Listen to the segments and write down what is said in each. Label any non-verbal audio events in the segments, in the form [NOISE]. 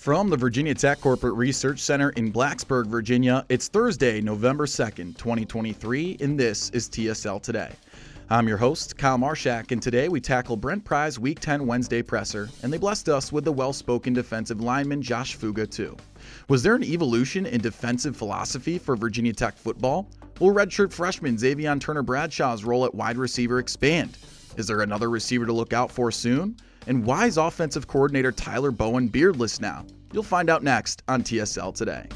From the Virginia Tech Corporate Research Center in Blacksburg, Virginia, it's Thursday, November 2nd, 2023, and this is TSL Today. I'm your host, Kyle Marchak, and today we tackle Brent Pry's Week 10 Wednesday presser, and they blessed us with the well spoken defensive lineman Josh Fuga, too. Was there an evolution in defensive philosophy for Virginia Tech football? Will redshirt freshman Xavier Turner Bradshaw's role at wide receiver expand? Is there another receiver to look out for soon? And why is offensive coordinator Tyler Bowen beardless now? You'll find out next on TSL Today.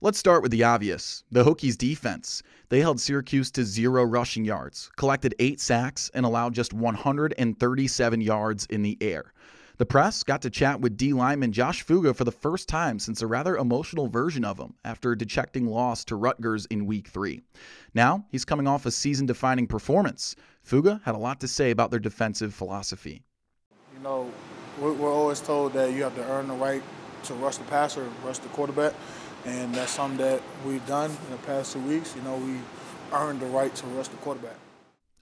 Let's start with the obvious the Hokies defense. They held Syracuse to zero rushing yards, collected eight sacks, and allowed just 137 yards in the air. The press got to chat with D lineman Josh Fuga for the first time since a rather emotional version of him after a dejecting loss to Rutgers in week three. Now he's coming off a season defining performance. Fuga had a lot to say about their defensive philosophy. You know, we're, we're always told that you have to earn the right to rush the passer, rush the quarterback, and that's something that we've done in the past two weeks. You know, we earned the right to rush the quarterback.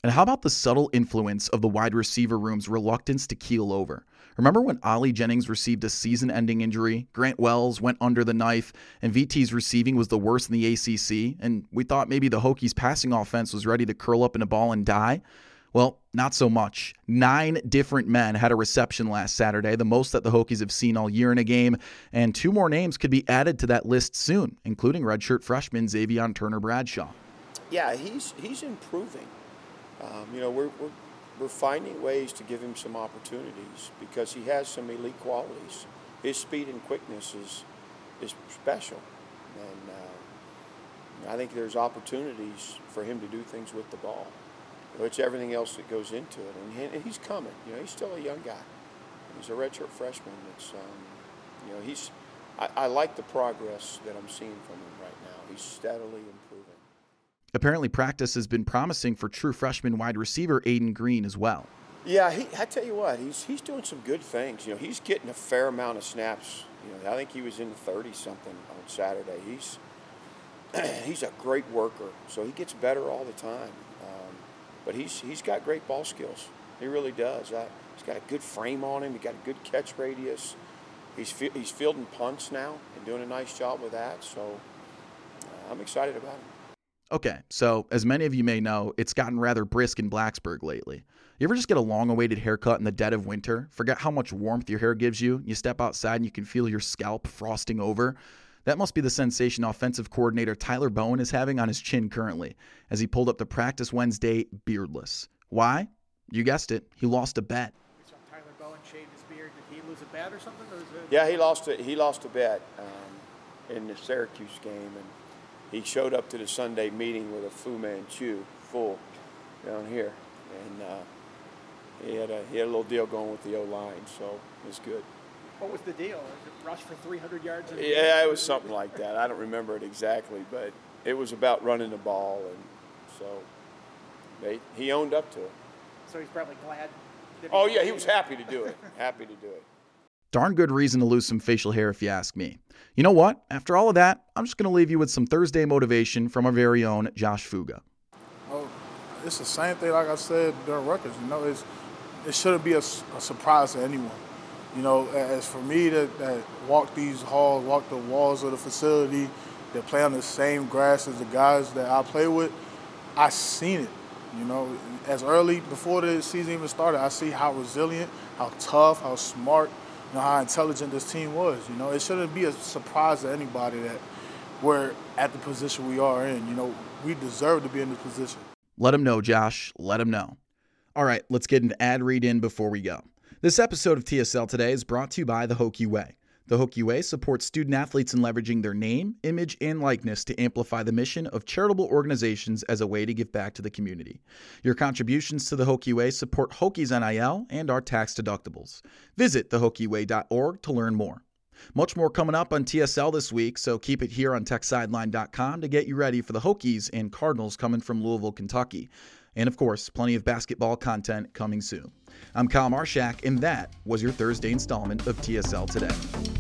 And how about the subtle influence of the wide receiver room's reluctance to keel over? Remember when Ali Jennings received a season ending injury, Grant Wells went under the knife, and VT's receiving was the worst in the ACC, and we thought maybe the Hokies' passing offense was ready to curl up in a ball and die? Well, not so much. Nine different men had a reception last Saturday, the most that the Hokies have seen all year in a game, and two more names could be added to that list soon, including redshirt freshman Xavier Turner Bradshaw. Yeah, he's he's improving. Um, you know, we're, we're we're finding ways to give him some opportunities because he has some elite qualities. His speed and quickness is is special, and uh, I think there's opportunities for him to do things with the ball. It's everything else that goes into it, and, he, and he's coming. You know, he's still a young guy. He's a redshirt freshman. It's um, you know he's. I, I like the progress that I'm seeing from him right now. He's steadily improving. Apparently, practice has been promising for true freshman wide receiver Ayden Greene as well. Yeah, he, I tell you what, he's he's doing some good things. You know, he's getting a fair amount of snaps. You know, I think he was in the 30 something on Saturday. He's [CLEARS THROAT] he's a great worker, so he gets better all the time. Um, but he's he's got great ball skills. He really does. I, he's got a good frame on him. He got a good catch radius. He's he's fielding punts now and doing a nice job with that. So uh, I'm excited about him. Okay, so as many of you may know, it's gotten rather brisk in Blacksburg lately. You ever just get a long awaited haircut in the dead of winter? Forget how much warmth your hair gives you? You step outside and you can feel your scalp frosting over? That must be the sensation offensive coordinator Tyler Bowen is having on his chin currently, as he pulled up to practice Wednesday beardless. Why? You guessed it, he lost a bet. We Tyler Bowen shave his beard. Did he lose a bet or something? Or yeah, he lost a, he lost a bet um, in the Syracuse game, and he showed up to the Sunday meeting with a Fu Manchu full down here, and uh, he had a he had a little deal going with the O line, so it was good. What was the deal? Rush for 300 yards? yeah, it was something like that. I don't remember it exactly, but it was about running the ball, and so they, he owned up to it. So he's probably glad. oh yeah, he was happy to do it. happy to do it. Darn good reason to lose some facial hair if you ask me. You know what? After all of that, I'm just going to leave you with some Thursday motivation from our very own Josh Fuga. Oh, it's the same thing like I said during Rutgers. You know, it's, it shouldn't be a, a surprise to anyone. You know, as for me that, that walk these halls, walk the walls of the facility, that play on the same grass as the guys that I play with, I seen it. You know, as early before the season even started, I see how resilient, how tough, how smart, know how intelligent this team was. You know, it shouldn't be a surprise to anybody that we're at the position we are in. You know, we deserve to be in this position. Let them know, Josh. Let them know. All right, let's get an ad read in before we go. This episode of TSL Today is brought to you by The Hokie Way. The Hokie Way supports student athletes in leveraging their name, image, and likeness to amplify the mission of charitable organizations as a way to give back to the community. Your contributions to the Hokie Way support Hokies NIL and our tax deductibles. Visit thehokieway.org to learn more. Much more coming up on TSL this week, so keep it here on TechSideline.com to get you ready for the Hokies and Cardinals coming from Louisville, Kentucky. And of course, plenty of basketball content coming soon. I'm Kyle Marchak, and that was your Thursday installment of TSL Today.